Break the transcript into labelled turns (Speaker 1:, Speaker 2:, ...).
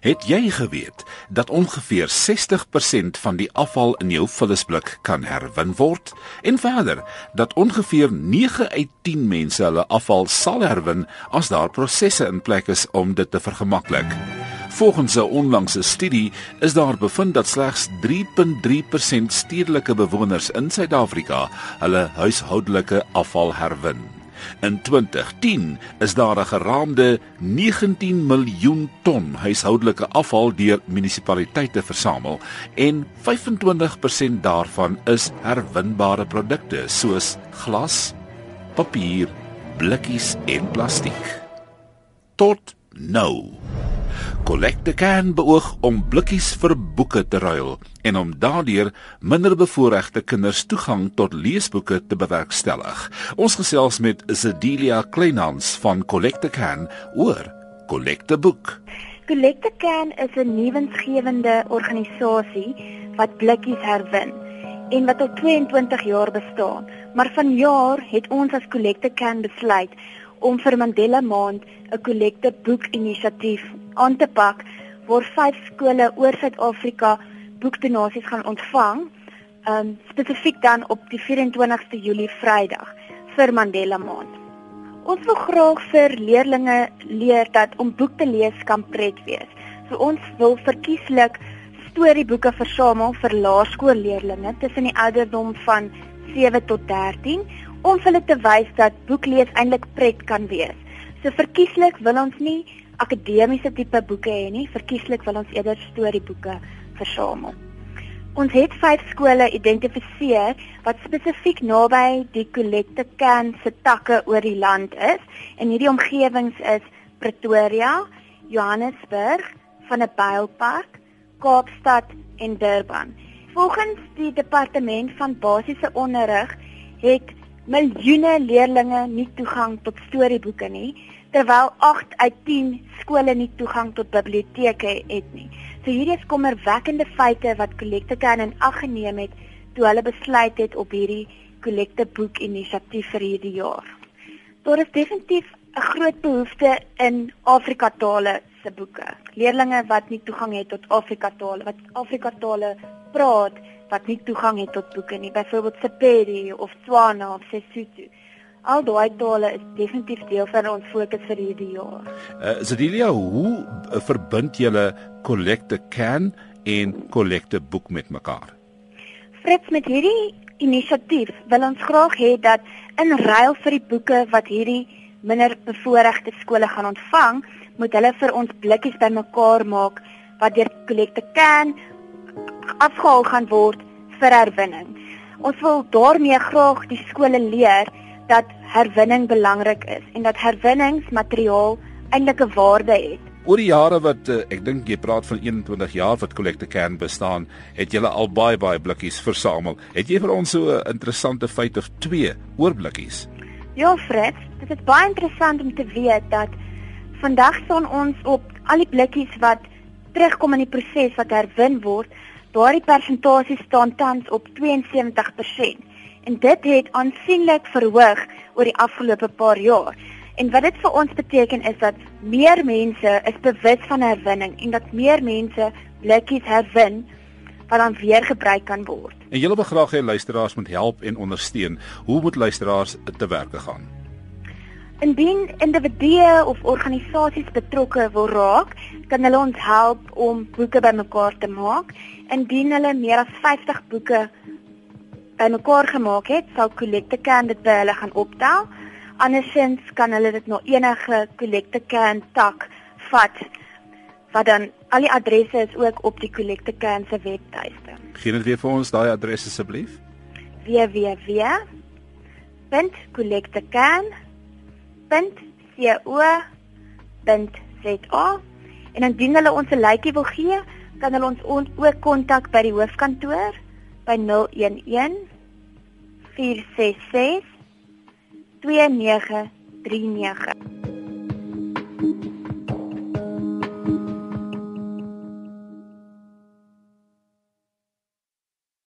Speaker 1: Het jy geweet dat ongeveer 60% van die afval in jou vullisblik kan herwin word? En verder, dat ongeveer 9 uit 10 mense hulle afval sal herwin as daar prosesse in plek is om dit te vergemaklik. Volgens 'n onlangse studie is daar bevind dat slegs 3.3% stedelike bewoners in Suid-Afrika hulle huishoudelike afval herwin. In 2010 is daar 'n geraamde 19 miljoen ton huishoudelike afval deur munisipaliteite versamel en 25% daarvan is herwinbare produkte soos glas, papier, blikkies en plastiek. Tot nou Collecte kan beoog om blikkies vir boeke te ruil en om daardeur minderbevoorregte kinders toegang tot leesboeke te bewerkstellig. Ons gesels met Zedelia Kleinhans van Collecte Can oor Collecte Boek.
Speaker 2: Collecte Can is 'n nuwensgewende organisasie wat blikkies herwin en wat al 22 jaar bestaan. Maar vanjaar het ons as Collecte Can besluit om vir Mandela Maand 'n kollekte boek inisiatief aan te pak waar vyf skole oor Suid-Afrika boekdonasies gaan ontvang. Um spesifiek dan op die 24ste Julie Vrydag vir Mandela Maand. Ons wil graag vir leerders leer dat om boek te lees kan pret wees. So ons wil verkieslik storieboeke versamel vir laerskoolleerders tussen die ouderdom van 7 tot 13 om hulle te wys dat boeklees eintlik pret kan wees. So verkieslik wil ons nie akademiese tipe boeke hê nie, verkieslik wil ons eerder storieboeke versamel. Ons het vyf skole identifiseer wat spesifiek naby die kollekte kern se takke oor die land is en hierdie omgewings is Pretoria, Johannesburg, van 'n Bylpark, Kaapstad en Durban. Volgens die departement van basiese onderrig het miljoene leerders nie toegang tot storieboeke nie, terwyl 8 uit 10 skole nie toegang tot biblioteke het nie. So hierdie is kommerwekkende feite wat Collecte kan in ag geneem het toe hulle besluit het op hierdie Collecte boek inisiatief vir hierdie jaar. Daar is definitief 'n groot behoefte in Afrika tale se boeke. Leerders wat nie toegang het tot Afrika tale, wat Afrika tale praat, wat nie toegang het tot boeke nie, byvoorbeeld Sepedi of Tswana of Sesotho. Al daai tale is definitief deel van ons fokus vir hierdie jaar.
Speaker 1: Uh, Zedilia, hoe uh, verbind julle Collecte Can en Collecte Boek met mekaar?
Speaker 2: Frits met hierdie inisiatief wil ons graag hê dat in ruil vir die boeke wat hierdie minder bevoorregte skole gaan ontvang, moet hulle vir ons blikkies bymekaar maak wat deur Collecte Can afgehaal gaan word vir herwinning. Ons wil daarmee graag die skole leer dat herwinning belangrik is en dat herwinningsmateriaal eintlik 'n waarde het.
Speaker 1: Oor die jare wat uh, ek dink jy praat van 21 jaar wat Collecte Can bestaan, het jy al baie baie blikkies versamel. Het jy vir ons so 'n interessante feit of twee oor blikkies?
Speaker 2: Ja, Fred, dit is baie interessant om te weet dat vandag staan ons op al die blikkies wat terugkom in die proses wat herwin word Daardie persentasie staan tans op 72% en dit het aansienlik verhoog oor die afgelope paar jaar. En wat dit vir ons beteken is dat meer mense is bewus van herwinning en dat meer mense blikkies herwin wat dan weer gebruik kan word.
Speaker 1: En julle wil graag hê luisteraars moet help en ondersteun. Hoe moet luisteraars te werk gaan?
Speaker 2: Indien individue of organisasies betrokke wil raak, kan hulle ons help om boeke bymekaar te maak. Indien hulle meer as 50 boeke bymekaar gemaak het, sal Collecte Can dit by hulle gaan optel. Andersins kan hulle dit na enige Collecte Can tak vat wat dan al die adresse is ook op die Collecte Can se webtuiste.
Speaker 1: Gee net weer vir ons daai adres asseblief.
Speaker 2: www.collectecan.com www.co.za en indien hulle ons 'n lytjie wil gee, kan hulle ons on, ook kontak by die hoofkantoor by 011 466 2939.